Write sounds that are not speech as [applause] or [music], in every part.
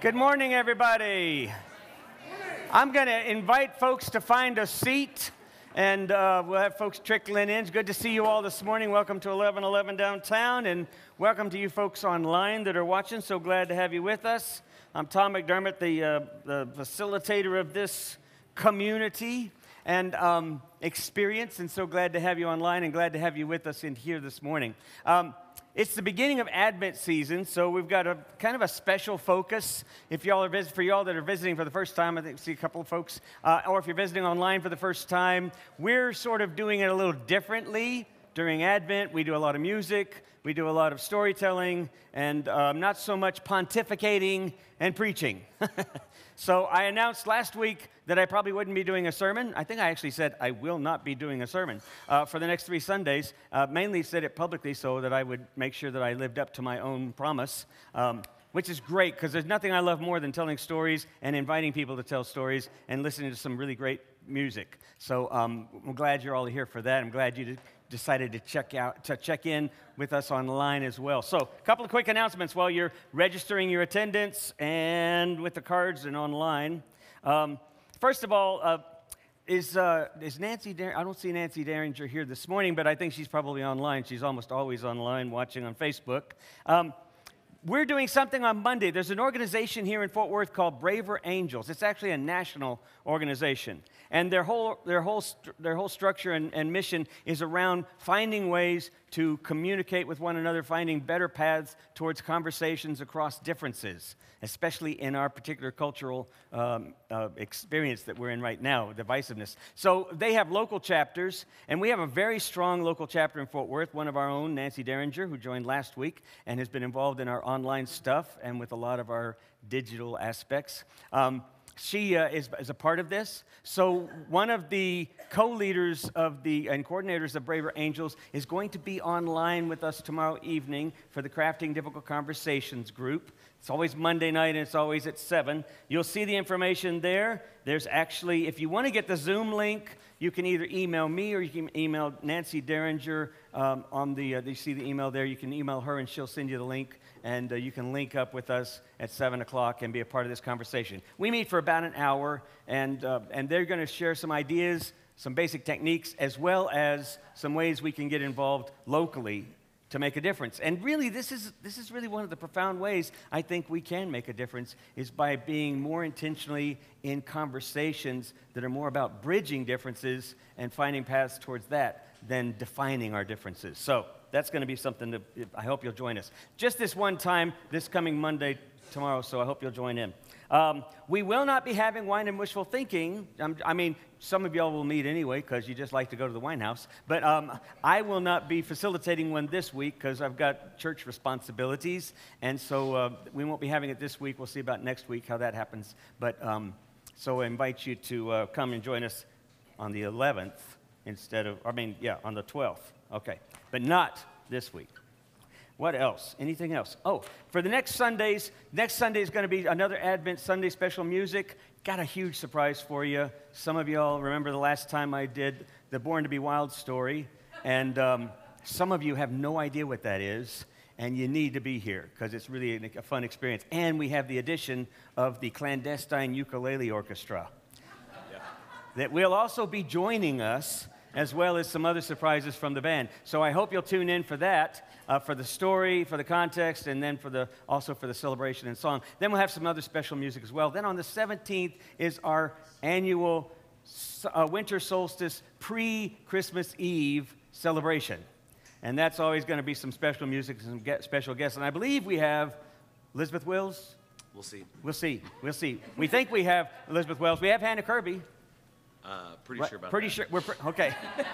Good morning, everybody. I'm going to invite folks to find a seat, and uh, we'll have folks trickling in. It's good to see you all this morning. Welcome to 1111 downtown, and welcome to you folks online that are watching. So glad to have you with us. I'm Tom McDermott, the, uh, the facilitator of this community and um, experience, and so glad to have you online and glad to have you with us in here this morning. Um, it's the beginning of Advent season, so we've got a kind of a special focus. If y'all are for y'all that are visiting for the first time, I think see a couple of folks, uh, or if you're visiting online for the first time, we're sort of doing it a little differently during Advent. We do a lot of music, we do a lot of storytelling, and um, not so much pontificating and preaching. [laughs] so I announced last week that I probably wouldn't be doing a sermon. I think I actually said I will not be doing a sermon uh, for the next three Sundays. Uh, mainly said it publicly so that I would make sure that I lived up to my own promise. Um, which is great because there's nothing I love more than telling stories and inviting people to tell stories and listening to some really great music. So um, I'm glad you're all here for that. I'm glad you decided to check out to check in with us online as well. So, a couple of quick announcements while you're registering your attendance and with the cards and online. Um, First of all, uh, is, uh, is Nancy, I don't see Nancy Derringer here this morning, but I think she's probably online. She's almost always online watching on Facebook. Um, we're doing something on Monday. There's an organization here in Fort Worth called Braver Angels. It's actually a national organization. And their whole, their whole, their whole structure and, and mission is around finding ways to communicate with one another, finding better paths towards conversations across differences, especially in our particular cultural um, uh, experience that we're in right now, divisiveness. So they have local chapters, and we have a very strong local chapter in Fort Worth, one of our own, Nancy Derringer, who joined last week and has been involved in our online stuff and with a lot of our digital aspects. Um, she uh, is, is, a part of this. So, one of the co leaders of the and coordinators of Braver Angels is going to be online with us tomorrow evening for the Crafting Difficult Conversations group. It's always Monday night and it's always at 7. You'll see the information there. There's actually, if you want to get the Zoom link, you can either email me or you can email Nancy Derringer um, on the, uh, you see the email there. You can email her and she'll send you the link and uh, you can link up with us at 7 o'clock and be a part of this conversation. We meet for about an hour, and, uh, and they're going to share some ideas, some basic techniques, as well as some ways we can get involved locally to make a difference. And really, this is, this is really one of the profound ways I think we can make a difference is by being more intentionally in conversations that are more about bridging differences and finding paths towards that than defining our differences. So, that's going to be something that I hope you'll join us. Just this one time, this coming Monday, tomorrow, so I hope you'll join in. Um, we will not be having wine and wishful thinking. Um, I mean, some of y'all will meet anyway because you just like to go to the wine house. But um, I will not be facilitating one this week because I've got church responsibilities. And so uh, we won't be having it this week. We'll see about next week how that happens. But um, so I invite you to uh, come and join us on the 11th instead of, I mean, yeah, on the 12th. Okay but not this week. What else? Anything else? Oh, for the next Sundays, next Sunday is going to be another Advent Sunday special music. Got a huge surprise for you. Some of y'all remember the last time I did the Born to Be Wild story, and um, some of you have no idea what that is, and you need to be here because it's really a, fun experience. And we have the addition of the clandestine ukulele orchestra yeah. that will also be joining us as well as some other surprises from the band. So I hope you'll tune in for that, uh, for the story, for the context, and then for the, also for the celebration and song. Then we'll have some other special music as well. Then on the 17th is our annual uh, winter solstice pre Christmas Eve celebration. And that's always going to be some special music and some special guests. And I believe we have Elizabeth Wills. We'll see. We'll see. We'll see. We think we have Elizabeth Wells. We have Hannah Kirby. Uh, pretty sure about that. pretty that. sure. We're pre- okay. [laughs]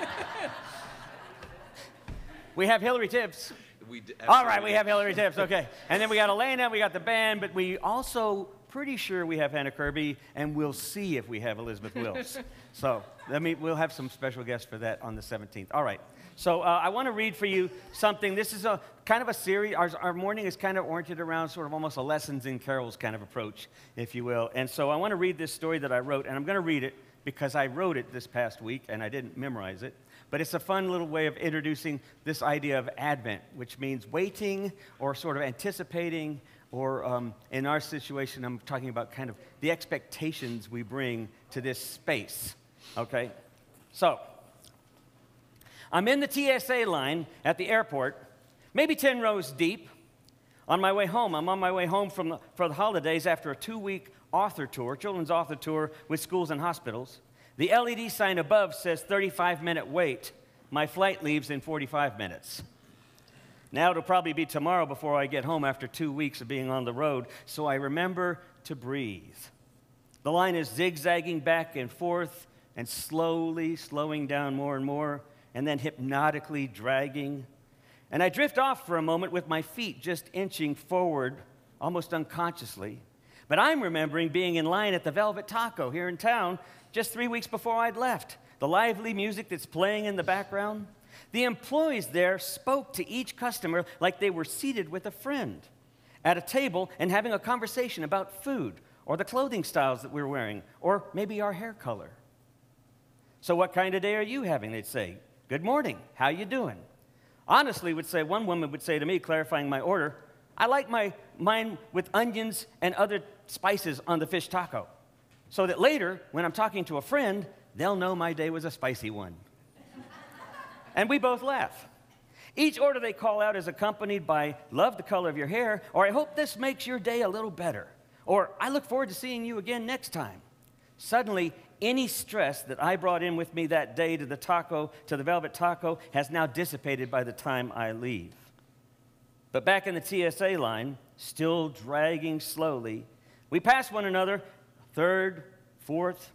we have Hillary Tibbs. We d- All right, we have Hillary Tibbs. Okay, [laughs] and then we got Elena. We got the band, but we also pretty sure we have Hannah Kirby, and we'll see if we have Elizabeth [laughs] Wills. so let me. We'll have some special guests for that on the 17th. All right. So uh, I want to read for you something. This is a kind of a series. Our, our morning is kind of oriented around sort of almost a lessons in carols kind of approach, if you will. And so I want to read this story that I wrote, and I'm going to read it because I wrote it this past week and I didn't memorize it. But it's a fun little way of introducing this idea of Advent, which means waiting or sort of anticipating or um, in our situation, I'm talking about kind of the expectations we bring to this space. Okay? So, I'm in the TSA line at the airport, maybe 10 rows deep. On my way home, I'm on my way home from the, for the holidays after a two week author tour, children's author tour with schools and hospitals. The LED sign above says 35 minute wait. My flight leaves in 45 minutes. Now it'll probably be tomorrow before I get home after two weeks of being on the road, so I remember to breathe. The line is zigzagging back and forth and slowly slowing down more and more, and then hypnotically dragging and I drift off for a moment with my feet just inching forward, almost unconsciously. But I'm remembering being in line at the Velvet Taco here in town just three weeks before I'd left. The lively music that's playing in the background. The employees there spoke to each customer like they were seated with a friend at a table and having a conversation about food or the clothing styles that we're wearing or maybe our hair color. So what kind of day are you having? They'd say, "Good morning. How you doing?" honestly would say, one woman would say to me, clarifying my order, I like my, mine with onions and other spices on the fish taco. So that later, when I'm talking to a friend, they'll know my day was a spicy one. and we both laugh. Each order they call out is accompanied by, Love the color of your hair, or I hope this makes your day a little better, or I look forward to seeing you again next time. Suddenly, any stress that I brought in with me that day to the taco, to the velvet taco, has now dissipated by the time I leave. But back in the TSA line, still dragging slowly, we pass one another third, fourth,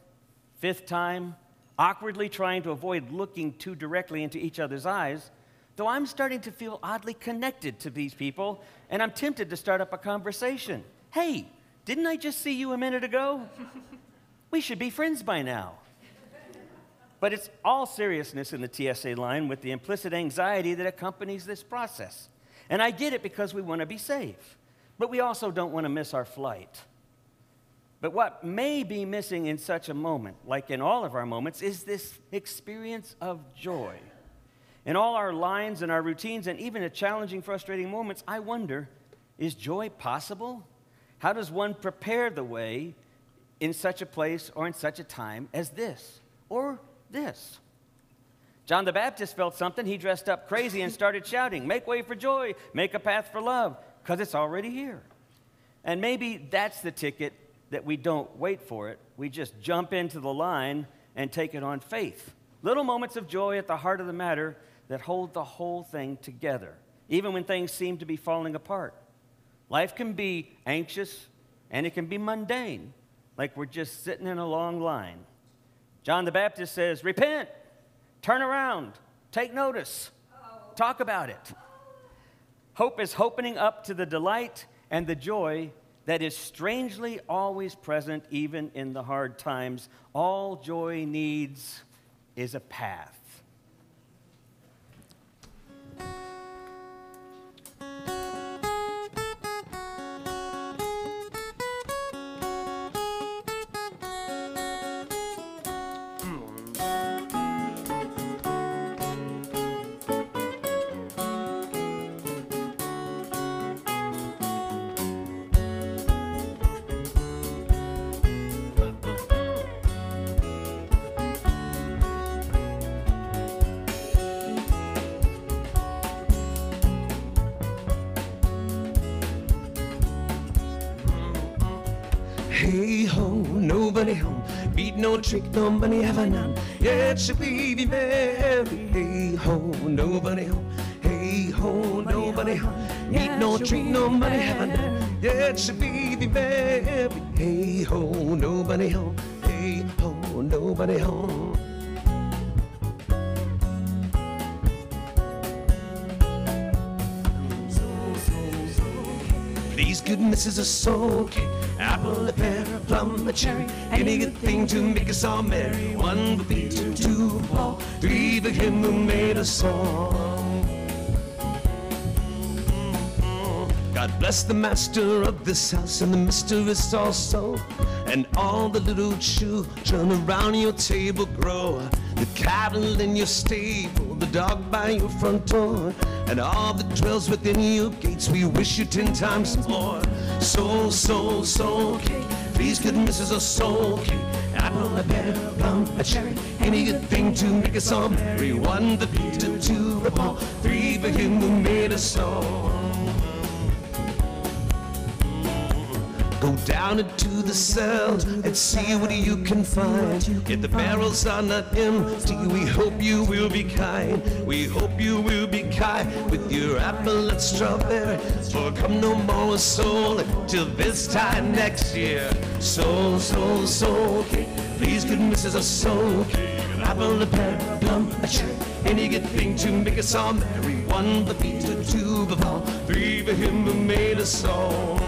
fifth time, awkwardly trying to avoid looking too directly into each other's eyes, though I'm starting to feel oddly connected to these people, and I'm tempted to start up a conversation. Hey, didn't I just see you a minute ago? We should be friends by now. But it's all seriousness in the TSA line with the implicit anxiety that accompanies this process. And I get it because we want to be safe, but we also don't want to miss our flight. But what may be missing in such a moment, like in all of our moments, is this experience of joy. In all our lines and our routines, and even at challenging, frustrating moments, I wonder is joy possible? How does one prepare the way in such a place or in such a time as this or this. John the Baptist felt something. He dressed up crazy and started shouting, Make way for joy, make a path for love, because it's already here. And maybe that's the ticket that we don't wait for it. We just jump into the line and take it on faith. Little moments of joy at the heart of the matter that hold the whole thing together, even when things seem to be falling apart. Life can be anxious and it can be mundane like we're just sitting in a long line. John the Baptist says, Repent, turn around, take notice, talk about it. Hope is opening up to the delight and the joy that is strangely always present even in the hard times. All joy needs is a path. Nobody home. Beat no trick, nobody have I none. Yet she be merry. Hey ho, nobody home. Hey ho, nobody home. Beat no trick, no money have I none. Yet she be merry. Hey ho, nobody home. Hey ho, nobody home. Please, These goodnesses are so okay. Apple, a pear, a plum, a cherry. Any good thing to make us all merry. One for Peter, two for Paul, three for him who made us all. God bless the master of this house and the mistress also, and all the little children around your table grow. The cattle in your stable, the dog by your front door, and all that dwells within your gates. We wish you ten times more. Soul, soul, soul cake. Please, good missus, a soul cake. Apple, a pear, plum, a cherry. Any good thing to make us all merry. One, the beat, two, the ball. Three, for him who made us all. Go down into the cells and see what you can find. If the barrels are not empty, we hope you will be kind. We hope you will be kind with your apple and strawberry. For come no more soul till this time next year. Soul, soul, soul cake. Please, good missus, a soul cake. Apple, a pear, plum, a cherry. Any good thing to make us all merry. One, the beat, two, the ball. Three, for him who made us all.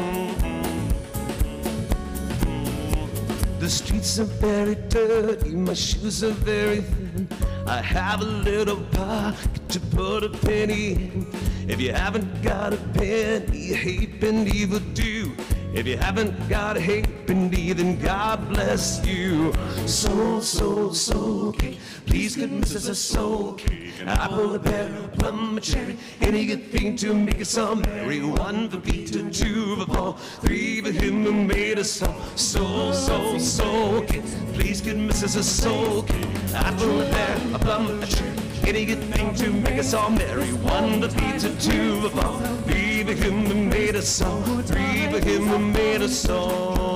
The streets are very dirty, my shoes are very thin. I have a little pocket to put a penny in. If you haven't got a penny, a halfpenny will do. If you haven't got a halfpenny, then God bless you. Soul, soul, soul cake. Please, good missus, a soul cake. Apple, a pear, a plum, a cherry. Any good thing to make us all merry. One for Peter, two for Paul, three for him who made us all. Soul, soul, soul cake. Please, good missus, a soul. Apple, a pear, a plum, a cherry. Any good thing to make us all merry. One for Peter, two for Paul, three for him who made us all. Three for him who made us all.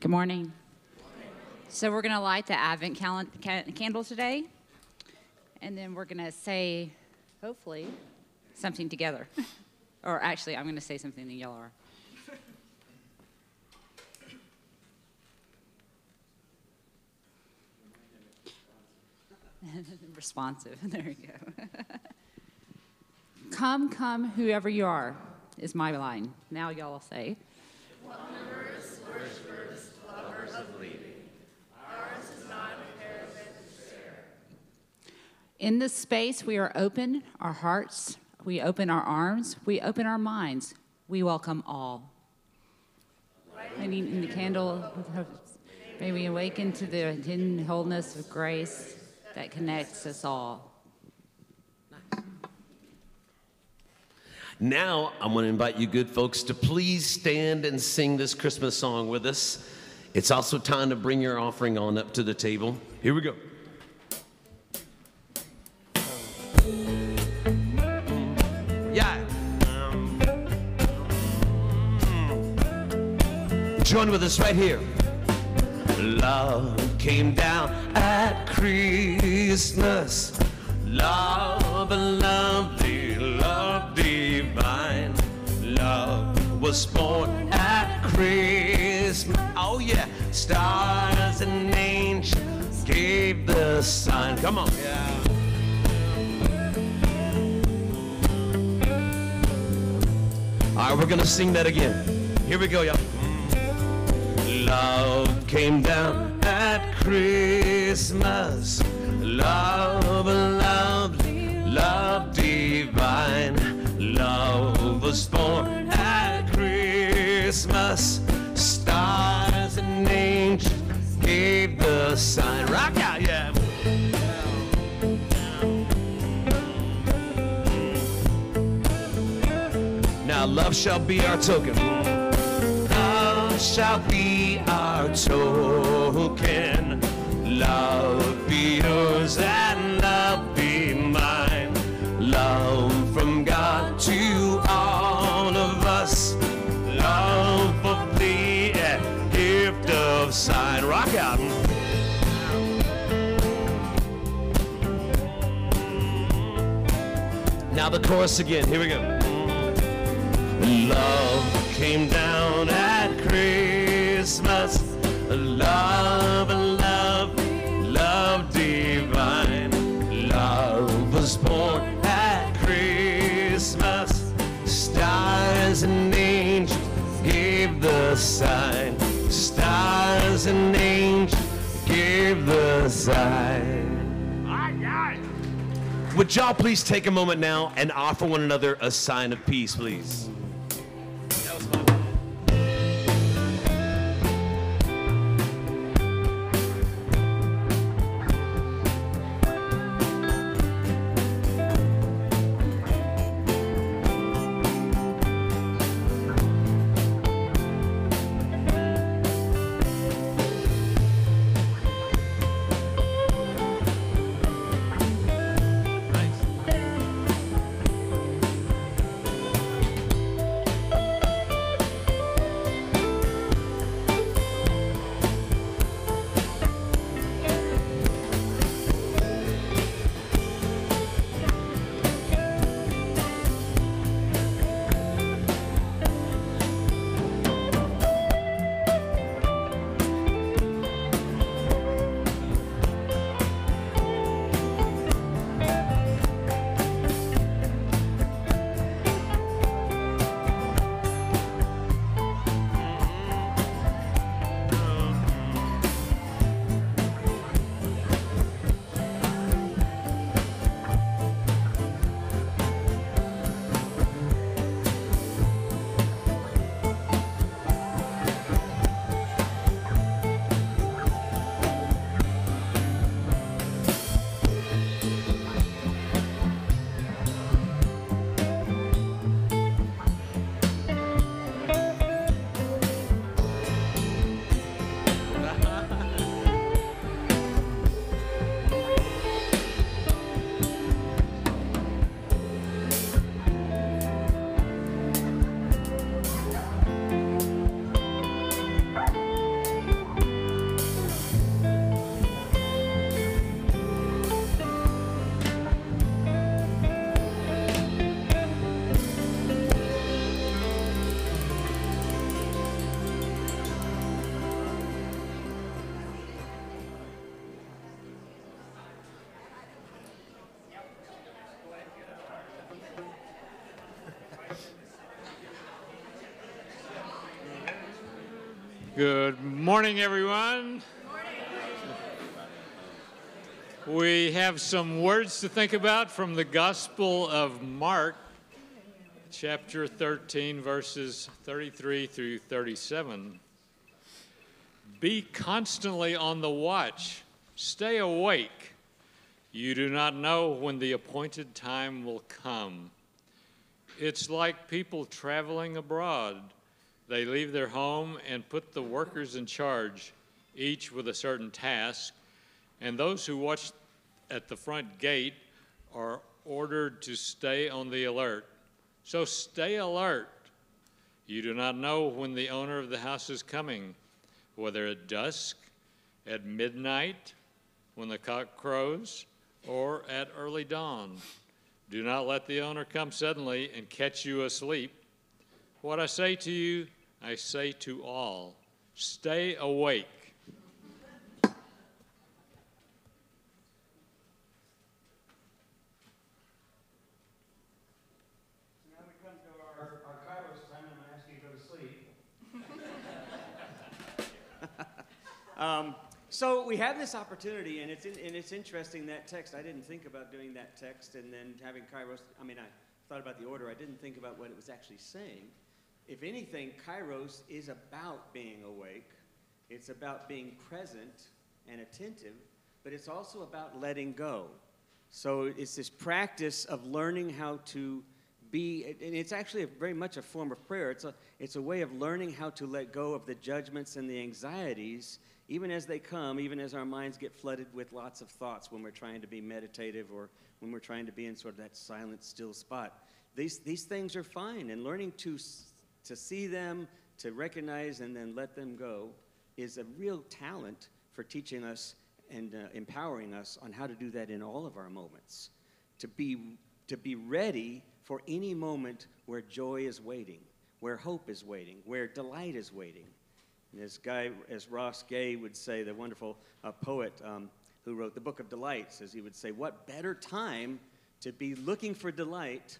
Good morning. So we're going to light the Advent candle today, and then we're going to say, hopefully, something together. [laughs] or actually, I'm going to say something, and y'all are. [laughs] Responsive. [laughs] There you go. come, come, whoever you are, is my line. Now y'all say. In this space, we are open our hearts, we open our arms, we open our minds. We welcome all. Lighting in the candle, [laughs] may we awaken to the hidden wholeness of grace that connects us all. Now, I'm going to invite you, good folks, to please stand and sing this Christmas song with us. It's also time to bring your offering on up to the table. Here we go. Join with us right here. Love came down at Christmas. Love, lovely, love divine. Love was born at Christmas. Oh yeah, stars and angels gave the sign. Come on. Yeah. All right, we're gonna sing that again. Here we go, y'all. Love came down at Christmas. Love, lovely, love divine. Love was born at Christmas. Stars and angels gave the sign. Rock out, yeah. Now love shall be our token. Love shall be our token. Love be yours and love be mine. Love from God to all of us. Love of the eh, gift of sign. Rock out. Now the chorus again. Here we go. Love came down at Christmas. Love, love, love divine. Love was born at Christmas. Stars and angels gave the sign. Stars and angels gave the sign. would y'all please take a moment now and offer one another a sign of peace, please? Good morning, everyone. We have some words to think about from the Gospel of Mark, chapter 13, verses 33 through 37. Be constantly on the watch, stay awake. You do not know when the appointed time will come. It's like people traveling abroad. They leave their home and put the workers in charge, each with a certain task, and those who watch at the front gate are ordered to stay on the alert. So stay alert. You do not know when the owner of the house is coming, whether at dusk, at midnight, when the cock crows, or at early dawn. Do not let the owner come suddenly and catch you asleep. What I say to you, I say to all stay awake. Now we come to our, our Kairos time, I'm ask you to go to sleep. um, so we have this opportunity, and it's in, and it's interesting that text. I didn't think about doing that text, and then having Kairos. I mean, I thought about the order. I didn't think about what it was actually saying. If anything, Kairos is about being awake. It's about being present and attentive, but it's also about letting go. So it's this practice of learning how to be, and it's actually very much a form of prayer. It's a, it's a way of learning how to let go of the judgments and the anxieties, even as they come, even as our minds get flooded with lots of thoughts when we're trying to be meditative or when we're trying to be in sort of that silent, still spot. These, these things are fine, and learning to, to see them, to recognize, and then let them go is a real talent for teaching us and uh, empowering us on how to do that in all of our moments. To be, to be ready for any moment where joy is waiting, where hope is waiting, where delight is waiting. And guy, as Ross Gay would say, the wonderful uh, poet um, who wrote the Book of Delights, as he would say, what better time to be looking for delight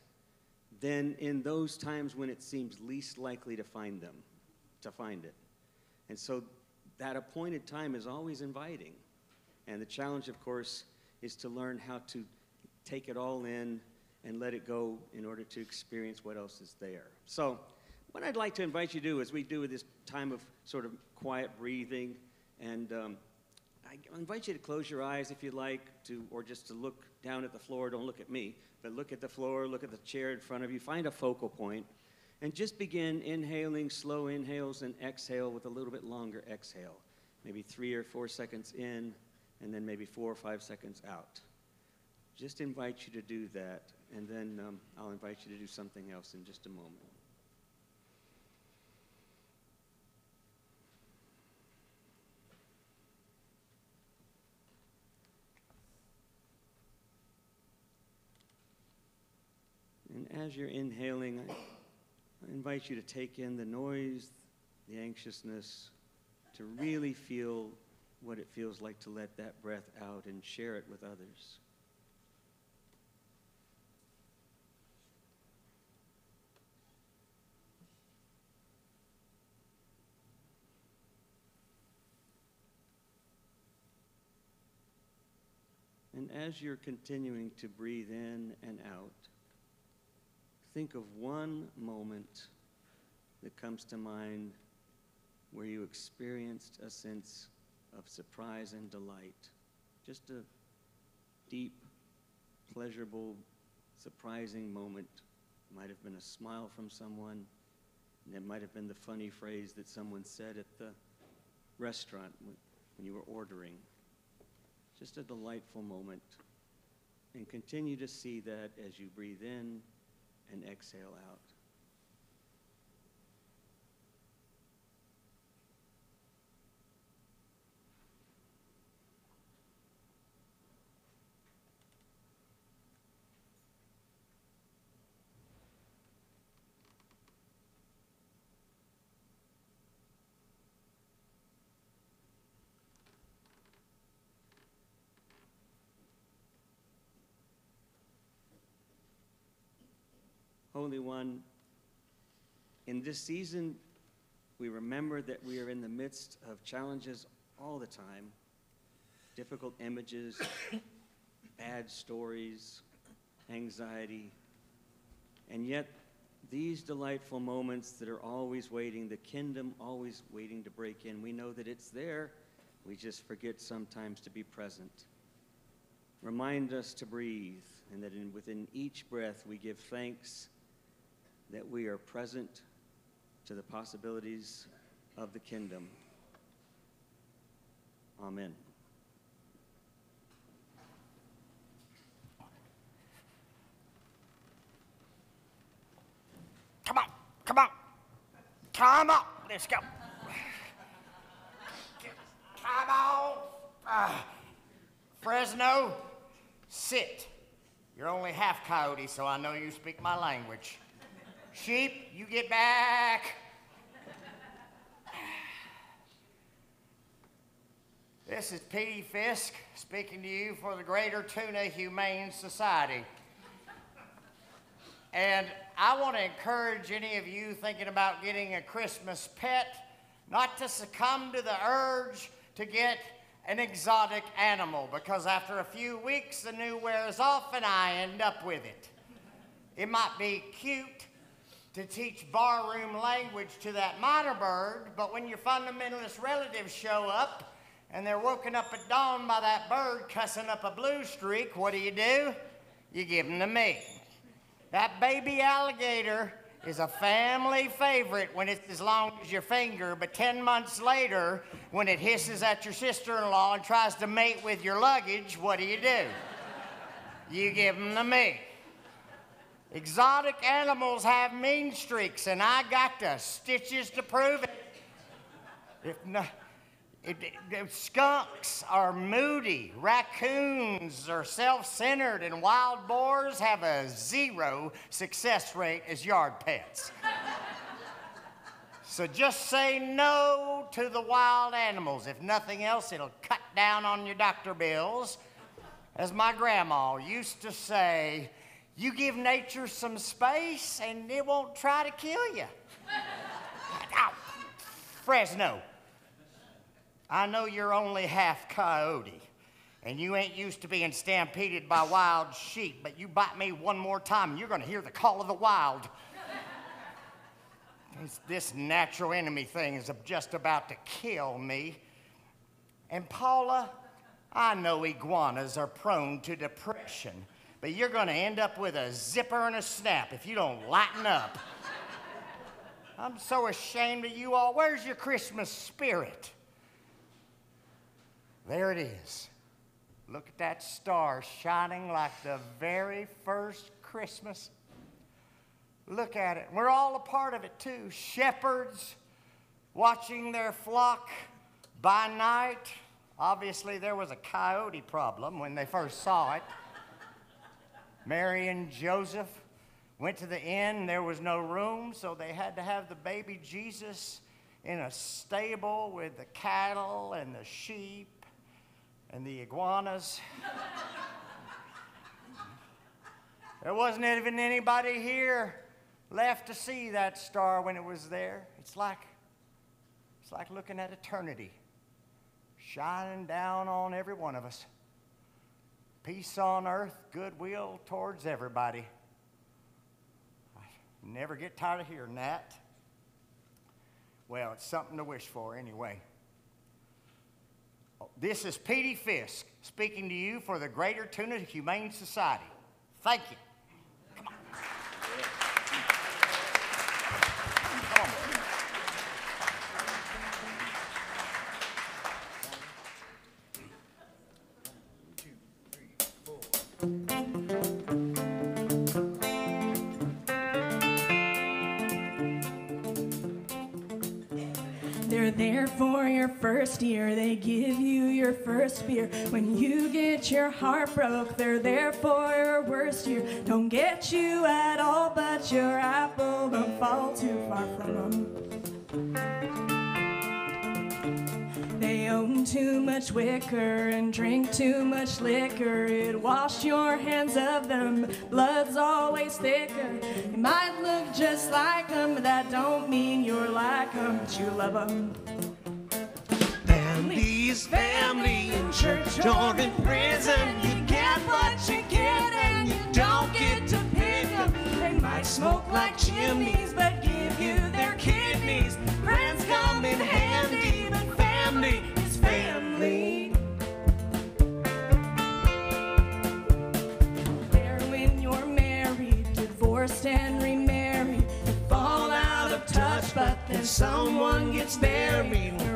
than in those times when it seems least likely to find them, to find it. And so that appointed time is always inviting. And the challenge, of course, is to learn how to take it all in and let it go in order to experience what else is there. So, what I'd like to invite you to do is we do this time of sort of quiet breathing, and um, I invite you to close your eyes if you like, to, or just to look down at the floor. Don't look at me, but look at the floor, look at the chair in front of you. Find a focal point, and just begin inhaling slow inhales and exhale with a little bit longer exhale. Maybe three or four seconds in, and then maybe four or five seconds out. Just invite you to do that, and then um, I'll invite you to do something else in just a moment. And as you're inhaling, I, invite you to take in the noise, the anxiousness, to really feel what it feels like to let that breath out and share it with others. And as you're continuing to breathe in and out, think of one moment that comes to mind where you experienced a sense of surprise and delight. Just a deep, pleasurable, surprising moment. It Might have been a smile from someone, and it might have been the funny phrase that someone said at the restaurant when, when you were ordering. Just a delightful moment. And continue to see that as you breathe in and exhale out. Holy One, in this season, we remember that we are in the midst of challenges all the time difficult images, [coughs] bad stories, anxiety. And yet, these delightful moments that are always waiting, the kingdom always waiting to break in, we know that it's there. We just forget sometimes to be present. Remind us to breathe, and that in, within each breath we give thanks that we are present to the possibilities of the kingdom. Amen. Come on, come on, come on, let's go. Come on. Uh, Fresno, sit. You're only half coyote, so I know you speak my language. Sheep, you get back. This is Petey Fisk speaking to you for the Greater Tuna Humane Society. And I want to encourage any of you thinking about getting a Christmas pet not to succumb to the urge to get an exotic animal because after a few weeks the new wears off and I end up with it. It might be cute to teach barroom language to that mynah bird, but when your fundamentalist relatives show up and they're woken up at dawn by that bird cussing up a blue streak, what do you do? You give them to me. That baby alligator is a family favorite when it's as long as your finger, but 10 months later, when it hisses at your sister in law and tries to mate with your luggage, what do you do? You give them to me. Exotic animals have mean streaks, and I got the stitches to prove it. If not, it, it, skunks are moody, raccoons are self centered, and wild boars have a zero success rate as yard pets. so just say no to the wild animals. If nothing else, it'll cut down on your doctor bills. As my grandma used to say, you give nature some space and it won't try to kill you. Ow. Fresno. I know you're only half coyote, And you ain't used to being stampeded by wild sheep, but you bite me one more time and you're going to hear the call of the wild. This- this natural enemy thing is just about to kill me. And Paula, I know iguanas are prone to depression, but you're going to end up with a zipper and a snap if you don't lighten up. I'm so ashamed of you all. Where's your Christmas spirit? There it is. Look at that star shining like the very first Christmas. Look at it. We're all a part of it too. Shepherds watching their flock by night. Obviously, there was a coyote problem when they first saw it. Mary and Joseph went to the inn. There was no room, so they had to have the baby Jesus in a stable with the cattle and the sheep and the iguanas. there wasn't even anybody here left to see that star when it was there. It's like it's like looking at eternity shining down on every one of us. Peace on earth, goodwill towards everybody. I never get tired of hearing that. Well, it's something to wish for anyway. This is Petey Fisk speaking to you for the Greater Tuna Humane Society. Thank you. First year. They give you your first beer. When you get your heart broke, they're there for your worst year. Don't get you at all, but your apple don't fall too far from them. They own too much wicker and drink too much liquor. It washed your hands of them. Blood's always thicker. You might look just like them, but that don't mean you're like them, but you love them. Family family in church or in prison. You get what you get and you don't get to pick them. They might smoke like chimneys, but give you their kidneys. Friends come in handy, but family is family. There when you're married, divorced and remarried, you fall out of touch, but then someone gets buried.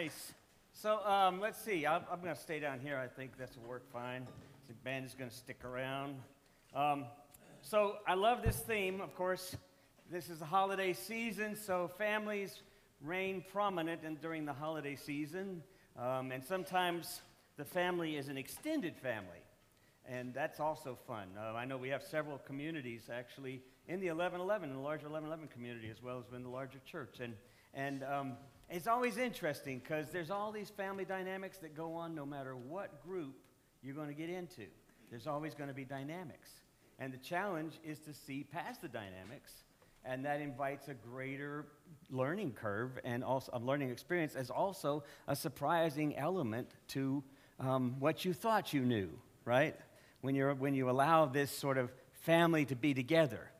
Nice. So um, let's see. I'm, I'm going to stay down here. I think this will work fine. The band is going to stick around. Um, so I love this theme. Of course, this is the holiday season, so families reign prominent in, during the holiday season. Um, and sometimes the family is an extended family. And that's also fun. Uh, I know we have several communities actually in the 1111, in the larger 1111 community, as well as in the larger church. And, and um, it's always interesting because there's all these family dynamics that go on no matter what group you're going to get into. There's always going to be dynamics. And the challenge is to see past the dynamics, and that invites a greater learning curve and also a learning experience as also a surprising element to um, what you thought you knew, right? When, you're, when you allow this sort of family to be together.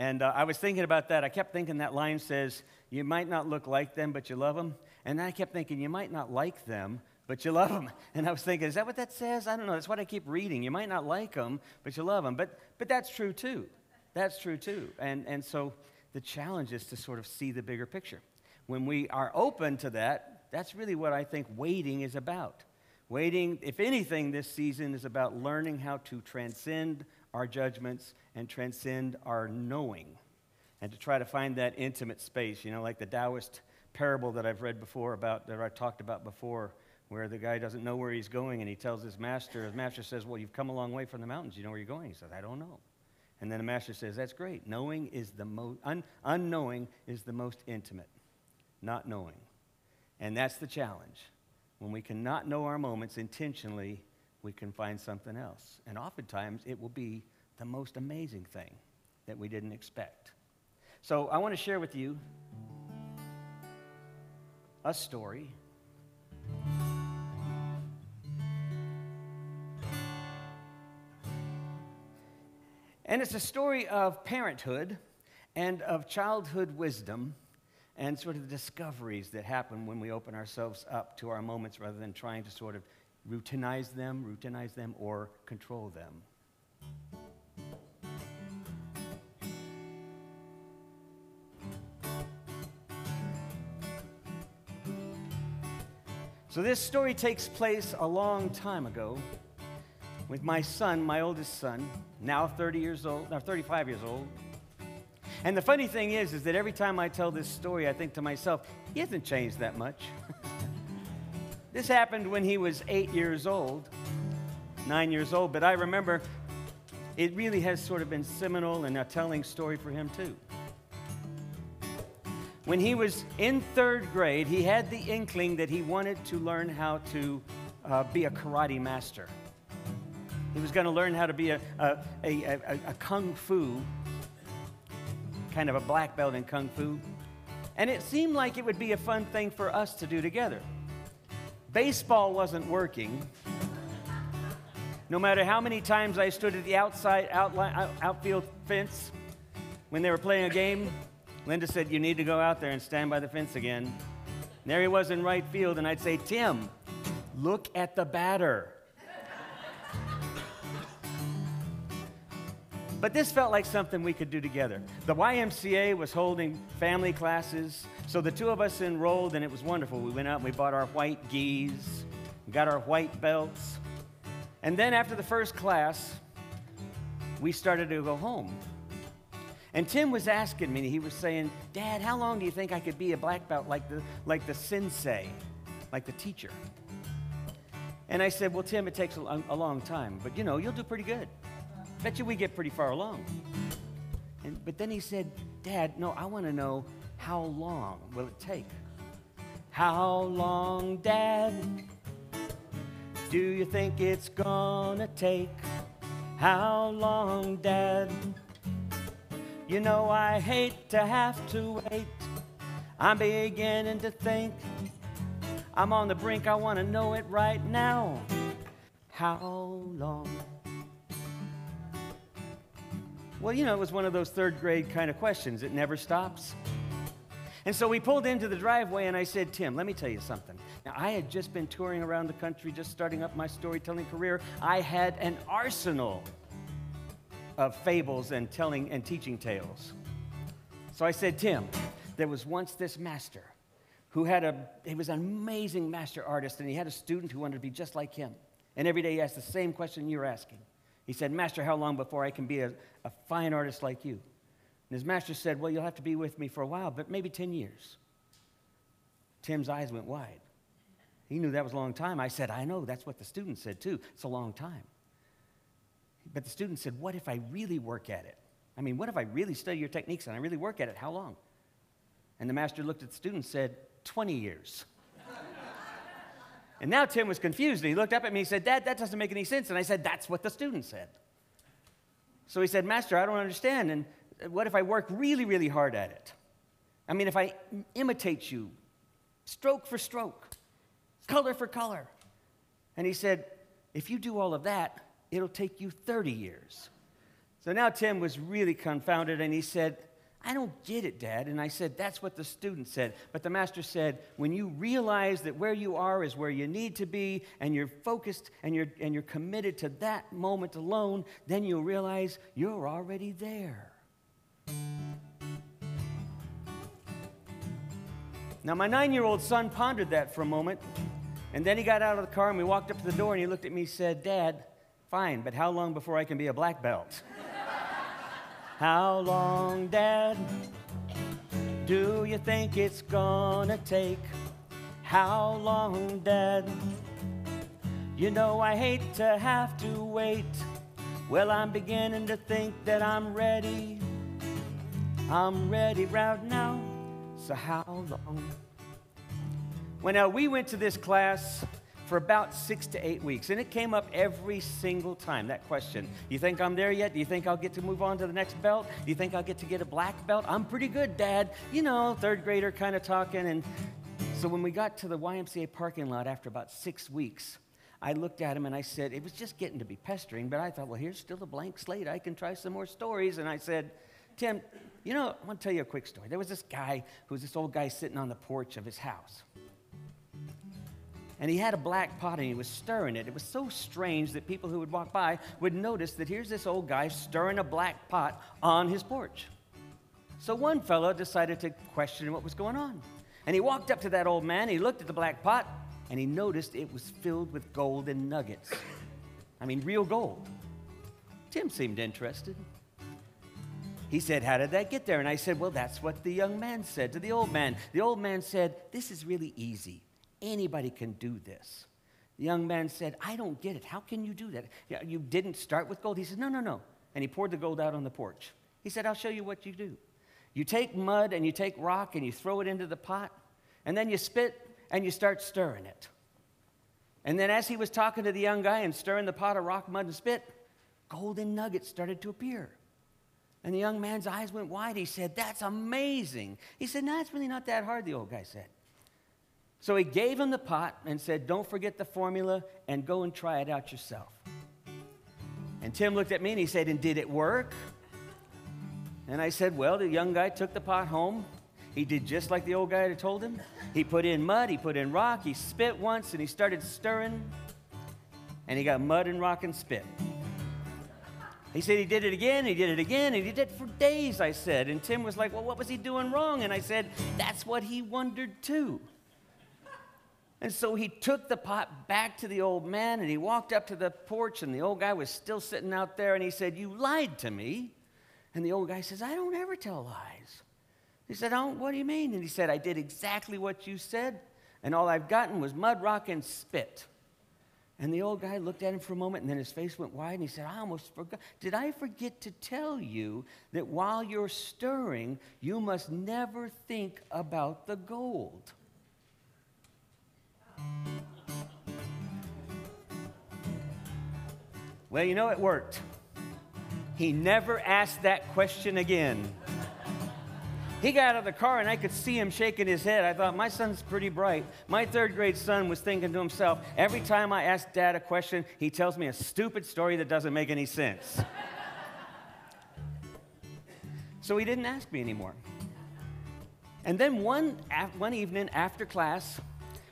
And uh, I was thinking about that. I kept thinking that line says, You might not look like them, but you love them. And then I kept thinking, You might not like them, but you love them. [laughs] And I was thinking, Is that what that says? I don't know. That's what I keep reading. You might not like them, but you love them. But, but that's true too. That's true too. And, and so the challenge is to sort of see the bigger picture. When we are open to that, that's really what I think waiting is about. Waiting, if anything, this season is about learning how to transcend our judgments and transcend our knowing and to try to find that intimate space, you know, like the Taoist parable that I've read before about, that I talked about before, where the guy doesn't know where he's going and he tells his master, his master says, Well, you've come a long way from the mountains. You know where you're going? He says, I don't know. And then the master says, That's great. Knowing is the most, un- unknowing is the most intimate, not knowing. And that's the challenge. When we cannot know our moments intentionally, we can find something else. And oftentimes, it will be the most amazing thing that we didn't expect. So, I want to share with you a story. And it's a story of parenthood and of childhood wisdom and sort of the discoveries that happen when we open ourselves up to our moments rather than trying to sort of routinize them, routinize them, or control them. So, this story takes place a long time ago with my son, my oldest son, now 30 years old, now 35 years old. And the funny thing is, is that every time I tell this story, I think to myself, he hasn't changed that much. [laughs] this happened when he was eight years old, nine years old, but I remember it really has sort of been seminal and a telling story for him too. When he was in third grade, he had the inkling that he wanted to learn how to uh, be a karate master. He was going to learn how to be a, a, a, a, a kung fu, kind of a black belt in kung fu. And it seemed like it would be a fun thing for us to do together. Baseball wasn't working. No matter how many times I stood at the outside outline, out, outfield fence when they were playing a game, Linda said, You need to go out there and stand by the fence again. And there he was in right field, and I'd say, Tim, look at the batter. But this felt like something we could do together. The YMCA was holding family classes, so the two of us enrolled, and it was wonderful. We went out and we bought our white gis, got our white belts, and then after the first class, we started to go home. And Tim was asking me, he was saying, Dad, how long do you think I could be a black belt like the, like the sensei, like the teacher? And I said, Well, Tim, it takes a, a long time, but you know, you'll do pretty good. Bet you we get pretty far along. And, but then he said, Dad, no, I want to know how long will it take? How long, Dad, do you think it's gonna take? How long, Dad? You know I hate to have to wait. I'm beginning to think I'm on the brink. I want to know it right now. How long? Well, you know, it was one of those third grade kind of questions. It never stops. And so we pulled into the driveway, and I said, Tim, let me tell you something. Now, I had just been touring around the country, just starting up my storytelling career. I had an arsenal of fables and telling and teaching tales. So I said, Tim, there was once this master who had a, he was an amazing master artist, and he had a student who wanted to be just like him. And every day he asked the same question you're asking. He said, Master, how long before I can be a, a fine artist like you? And his master said, Well, you'll have to be with me for a while, but maybe 10 years. Tim's eyes went wide. He knew that was a long time. I said, I know, that's what the student said too. It's a long time. But the student said, What if I really work at it? I mean, what if I really study your techniques and I really work at it? How long? And the master looked at the student and said, 20 years. and now Tim was confused. And he looked up at me and said, Dad, that doesn't make any sense. And I said, That's what the student said. So he said, Master, I don't understand. And what if I work really, really hard at it? I mean, if I imitate you, stroke for stroke, color for color. And he said, if you do all of that, it'll take you 30 years. So now Tim was really confounded and he said, I don't get it, Dad. And I said, That's what the student said. But the master said, When you realize that where you are is where you need to be, and you're focused and you're, and you're committed to that moment alone, then you'll realize you're already there. Now, my nine year old son pondered that for a moment, and then he got out of the car and we walked up to the door and he looked at me and said, Dad, fine, but how long before I can be a black belt? how long, Dad, do you think it's gonna take? How long, Dad? You know I hate to have to wait. Well, I'm beginning to think that I'm ready. I'm ready right now. So how long? Well, now we went to this class for about six to eight weeks, and it came up every single time that question. You think I'm there yet? Do you think I'll get to move on to the next belt? Do you think I'll get to get a black belt? I'm pretty good, Dad. You know, third grader kind of talking. And so when we got to the YMCA parking lot after about six weeks, I looked at him and I said, it was just getting to be pestering, but I thought, well, here's still a blank slate. I can try some more stories. And I said, Tim, you know, I want to tell you a quick story. There was this guy who was this old guy sitting on the porch of his house. And he had a black pot and he was stirring it. It was so strange that people who would walk by would notice that here's this old guy stirring a black pot on his porch. So one fellow decided to question what was going on. And he walked up to that old man, he looked at the black pot, and he noticed it was filled with golden nuggets. I mean, real gold. Tim seemed interested. He said, How did that get there? And I said, Well, that's what the young man said to the old man. The old man said, This is really easy. Anybody can do this. The young man said, I don't get it. How can you do that? You didn't start with gold. He said, No, no, no. And he poured the gold out on the porch. He said, I'll show you what you do. You take mud and you take rock and you throw it into the pot, and then you spit and you start stirring it. And then, as he was talking to the young guy and stirring the pot of rock, mud, and spit, golden nuggets started to appear. And the young man's eyes went wide. He said, That's amazing. He said, No, it's really not that hard, the old guy said. So he gave him the pot and said, Don't forget the formula and go and try it out yourself. And Tim looked at me and he said, And did it work? And I said, Well, the young guy took the pot home. He did just like the old guy had told him. He put in mud, he put in rock, he spit once, and he started stirring. And he got mud and rock and spit. He said he did it again, he did it again, and he did it for days, I said. And Tim was like, Well, what was he doing wrong? And I said, That's what he wondered too. And so he took the pot back to the old man and he walked up to the porch, and the old guy was still sitting out there, and he said, You lied to me. And the old guy says, I don't ever tell lies. He said, oh, What do you mean? And he said, I did exactly what you said, and all I've gotten was mud, rock, and spit. And the old guy looked at him for a moment, and then his face went wide, and he said, I almost forgot. Did I forget to tell you that while you're stirring, you must never think about the gold? Well, you know, it worked. He never asked that question again. He got out of the car and I could see him shaking his head. I thought, my son's pretty bright. My third grade son was thinking to himself, every time I ask dad a question, he tells me a stupid story that doesn't make any sense. so he didn't ask me anymore. And then one, one evening after class,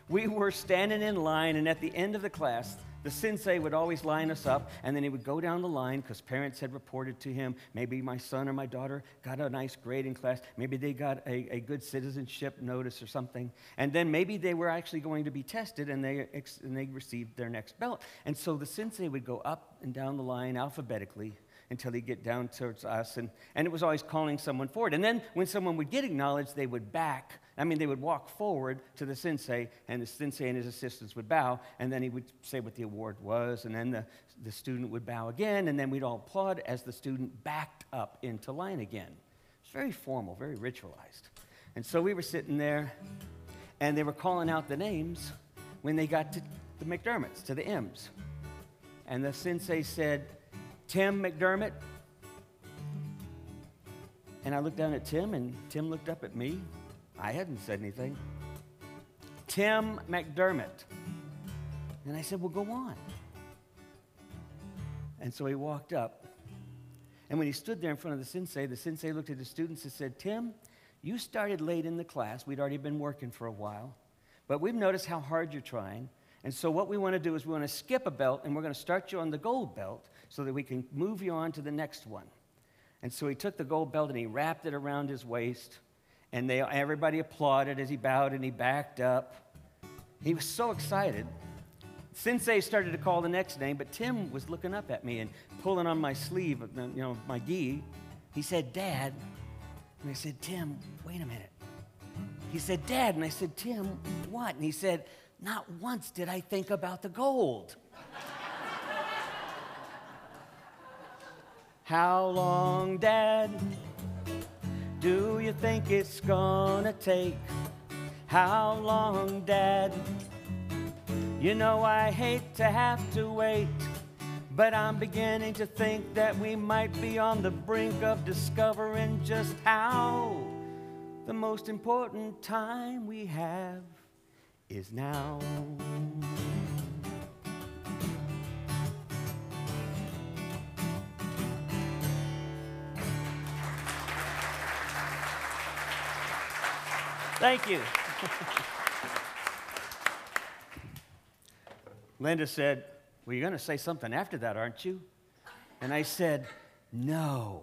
we were standing in line, and at the end of the class, the sensei would always line us up, and then he would go down the line because parents had reported to him maybe my son or my daughter got a nice grade in class, maybe they got a, a good citizenship notice or something, and then maybe they were actually going to be tested and they, ex- and they received their next belt. And so the sensei would go up and down the line alphabetically until he'd get down towards us, and, and it was always calling someone forward. And then when someone would get acknowledged, they would back I mean, they would walk forward to the sensei, and the sensei and his assistants would bow, and then he would say what the award was, and then the, the student would bow again, and then we'd all applaud as the student backed up into line again. It's very formal, very ritualized. And so we were sitting there, and they were calling out the names when they got to the McDermotts, to the M's. And the sensei said, Tim McDermott, And I looked down at Tim, and Tim looked up at me. I hadn't said anything. Tim McDermott. And I said, Well, go on. And so he walked up. And when he stood there in front of the sensei, the sensei looked at the students and said, Tim, you started late in the class. We'd already been working for a while. But we've noticed how hard you're trying. And so what we want to do is we want to skip a belt and we're going to start you on the gold belt so that we can move you on to the next one. And so he took the gold belt and he wrapped it around his waist. And they, everybody applauded as he bowed and he backed up. He was so excited. Sensei started to call the next name, but Tim was looking up at me and pulling on my sleeve, you know, my gi. He said, Dad. And I said, Tim, wait a minute. He said, Dad. And I said, Tim, what? And he said, Not once did I think about the gold. [laughs] How long, Dad, do you think it's gonna take? How long, Dad? You know I hate to have to wait, but I'm beginning to think that we might be on the brink of discovering just how the most important time we have is now. Thank you. Linda said, Well, you're going to say something after that, aren't you? And I said, No.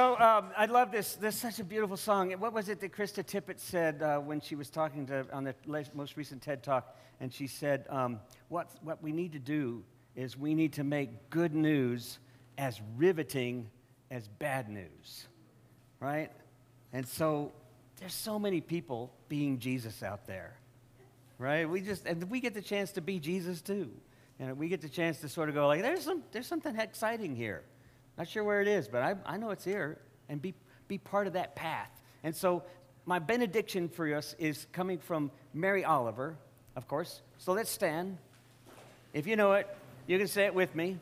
So um, I love this. This is such a beautiful song. What was it that Krista Tippett said uh, when she was talking to on the most recent TED Talk? And she said, um, what, what we need to do is we need to make good news as riveting as bad news, right? And so there's so many people being Jesus out there, right? We just and we get the chance to be Jesus too, and we get the chance to sort of go like, there's some there's something exciting here. Not sure where it is, but I, I know it's here, and be be part of that path. And so my benediction for us is coming from Mary Oliver, of course. So let's stand. If you know it, you can say it with me.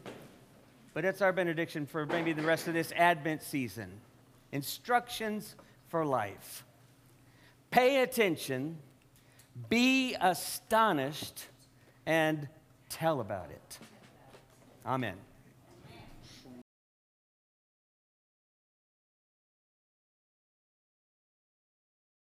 But it's our benediction for maybe the rest of this Advent season. Instructions for life. Pay attention, be astonished, and tell about it. Amen.